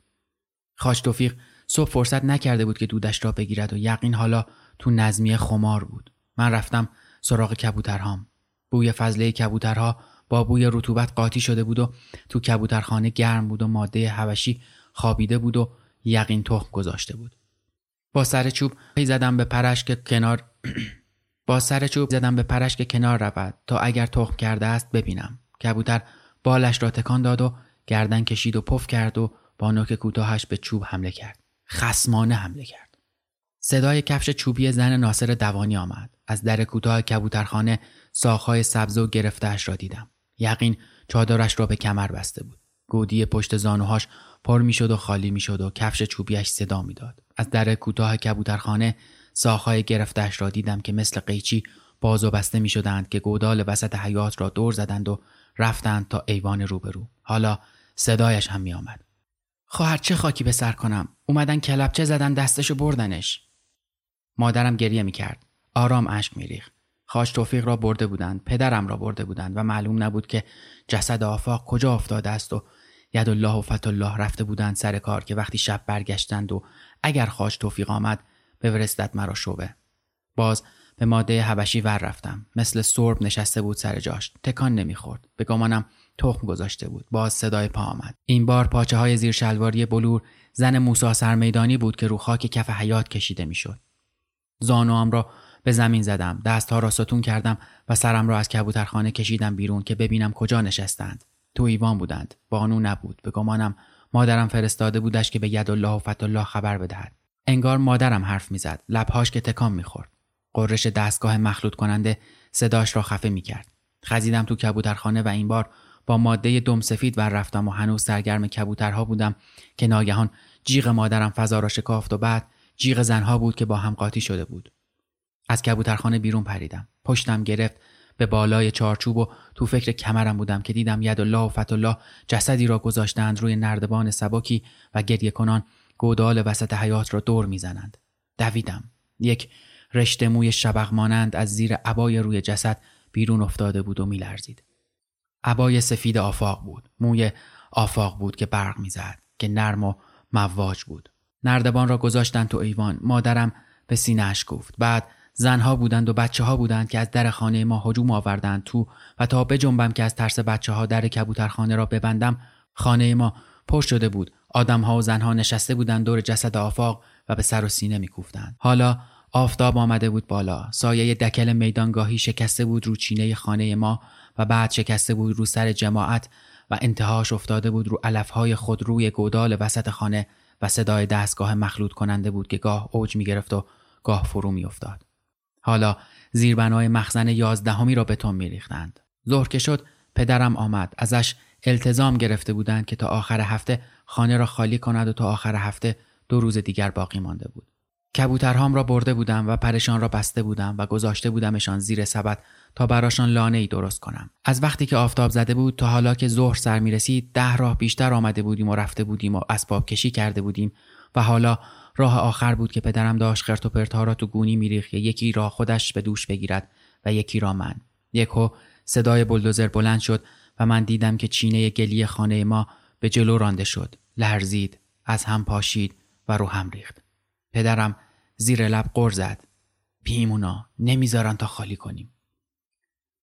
[SPEAKER 2] خاش توفیق صبح فرصت نکرده بود که دودش را بگیرد و یقین حالا تو نظمیه خمار بود. من رفتم سراغ کبوترهام. بوی فضله کبوترها با بوی رطوبت قاطی شده بود و تو کبوترخانه گرم بود و ماده هوشی خوابیده بود و یقین تخم گذاشته بود. با سر چوب زدم به پرش که کنار با سر چوب زدم به پرش که کنار رود تا اگر تخم کرده است ببینم. کبوتر بالش را تکان داد و گردن کشید و پف کرد و با نوک کوتاهش به چوب حمله کرد. خسمانه حمله کرد. صدای کفش چوبی زن ناصر دوانی آمد. از در کوتاه کبوترخانه ساخهای سبز و گرفتهاش را دیدم. یقین چادرش را به کمر بسته بود. گودی پشت زانوهاش پر می‌شد و خالی می‌شد و کفش چوبیش صدا می‌داد. از در کوتاه کبوترخانه ساخهای گرفتهش را دیدم که مثل قیچی باز و بسته می شدند که گودال وسط حیات را دور زدند و رفتند تا ایوان روبرو. حالا صدایش هم می آمد. خواهر چه خاکی به سر کنم؟ اومدن کلبچه زدن دستشو بردنش. مادرم گریه می کرد. آرام اشک می ریخ. خاش توفیق را برده بودند. پدرم را برده بودند و معلوم نبود که جسد آفاق کجا افتاده است و ید الله و فت الله رفته بودند سر کار که وقتی شب برگشتند و اگر خاش توفیق آمد بفرستد مرا شوبه باز به ماده حبشی ور رفتم. مثل سرب نشسته بود سر جاش. تکان نمی‌خورد. به گمانم تخم گذاشته بود. باز صدای پا آمد. این بار پاچه های زیر شلواری بلور زن موسا سرمیدانی بود که رو خاک کف حیات کشیده می‌شد. زانوام را به زمین زدم. دستها را ستون کردم و سرم را از کبوترخانه کشیدم بیرون که ببینم کجا نشستند. تو ایوان بودند. بانو نبود. به گمانم مادرم فرستاده بودش که به ید الله و فت الله خبر بدهد. انگار مادرم حرف می‌زد. لبهاش که تکان می‌خورد. قررش دستگاه مخلوط کننده صداش را خفه می‌کرد. خزیدم تو کبوترخانه و این بار با ماده دم سفید ور رفتم و هنوز سرگرم کبوترها بودم که ناگهان جیغ مادرم فضا را شکافت و بعد جیغ زنها بود که با هم قاطی شده بود. از کبوترخانه بیرون پریدم. پشتم گرفت به بالای چارچوب و تو فکر کمرم بودم که دیدم ید الله و فت الله جسدی را گذاشتند روی نردبان سبکی و گریه کنان گودال وسط حیات را دور می‌زنند. دویدم. یک رشته موی شبق مانند از زیر عبای روی جسد بیرون افتاده بود و میلرزید. عبای سفید آفاق بود. موی آفاق بود که برق می‌زد که نرم و مواج بود. نردبان را گذاشتند تو ایوان. مادرم به سینهاش گفت. بعد زنها بودند و بچه ها بودند که از در خانه ما هجوم آوردند. تو و تا بجنبم که از ترس بچه ها در کبوترخانه را ببندم خانه ما پر شده بود. آدمها و زنها نشسته بودند دور جسد آفاق و به سر و سینه میکوفتند حالا آفتاب آمده بود بالا سایه دکل میدانگاهی شکسته بود رو چینه خانه ما و بعد شکسته بود رو سر جماعت و انتهاش افتاده بود رو علفهای خود روی گودال وسط خانه و صدای دستگاه مخلوط کننده بود که گاه اوج می گرفت و گاه فرو می افتاد. حالا زیربنای مخزن یازدهمی را بتون می ریختند. ظهر که شد پدرم آمد ازش التزام گرفته بودند که تا آخر هفته خانه را خالی کند و تا آخر هفته دو روز دیگر باقی مانده بود. کبوترهام را برده بودم و پرشان را بسته بودم و گذاشته بودمشان زیر سبد تا براشان لانه ای درست کنم. از وقتی که آفتاب زده بود تا حالا که ظهر سر می رسید ده راه بیشتر آمده بودیم و رفته بودیم و اسباب کشی کرده بودیم و حالا راه آخر بود که پدرم داشت خرت و پرتها را تو گونی میریخت یکی را خودش به دوش بگیرد و یکی را من. یکو صدای بلدوزر بلند شد و من دیدم که چینه گلی خانه ما به جلو رانده شد. لرزید، از هم پاشید و رو هم ریخت. پدرم زیر لب قر زد. پیمونا نمی‌ذارن تا خالی کنیم.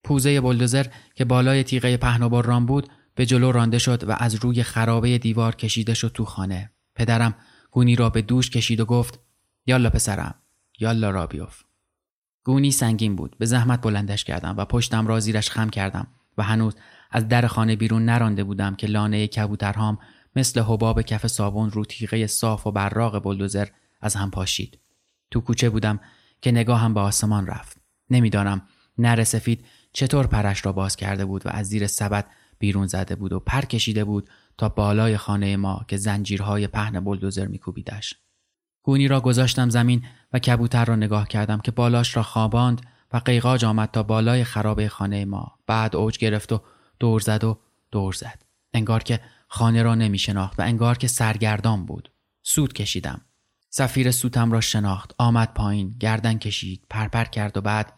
[SPEAKER 2] پوزه بلدوزر که بالای تیغه پهن و بران بود به جلو رانده شد و از روی خرابه دیوار کشیده شد تو خانه. پدرم گونی را به دوش کشید و گفت یالا پسرم یالا را بیوف. گونی سنگین بود به زحمت بلندش کردم و پشتم را زیرش خم کردم و هنوز از در خانه بیرون نرانده بودم که لانه کبوترهام مثل حباب کف صابون رو تیغه صاف و براق بلدوزر از هم پاشید. تو کوچه بودم که نگاهم به آسمان رفت. نمی‌دانم نر سفید چطور پرش را باز کرده بود و از زیر سبد بیرون زده بود و پر کشیده بود تا بالای خانه ما که زنجیرهای پهن بلدوزر میکوبیدش. گونی را گذاشتم زمین و کبوتر را نگاه کردم که بالاش را خواباند و قیقاج آمد تا بالای خرابه خانه ما بعد اوج گرفت و دور زد و دور زد. انگار که خانه را نمی شناخت و انگار که سرگردان بود. سود کشیدم. سفیر سوتم را شناخت. آمد پایین گردن کشید پرپر کرد و بعد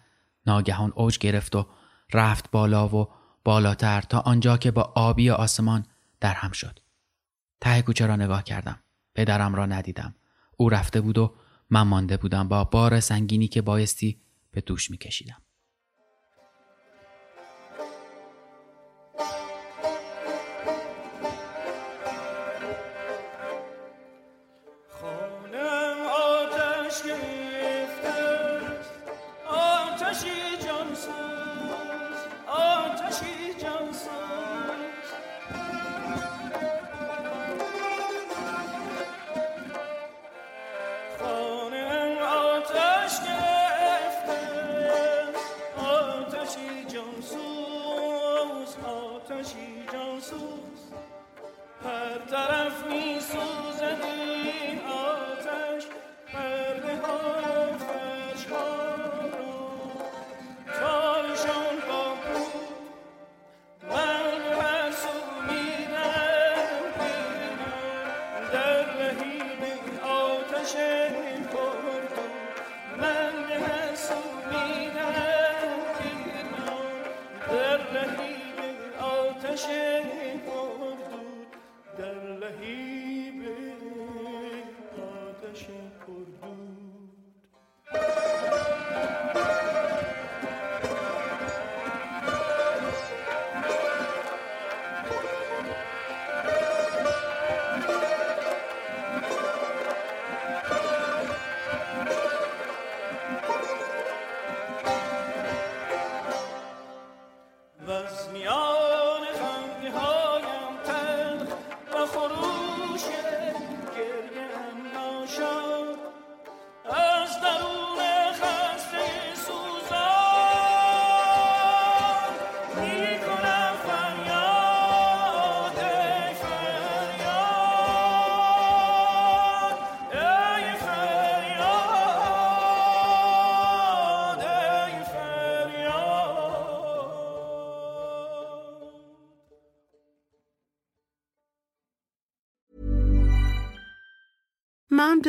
[SPEAKER 2] ناگهان اوج گرفت و رفت بالا و بالاتر تا آنجا که با آبی آسمان در هم شد. ته کوچه را نگاه کردم. پدرم را ندیدم. او رفته بود و من مانده بودم. با بار سنگینی که بایستی به دوش میکشیدم.
[SPEAKER 8] he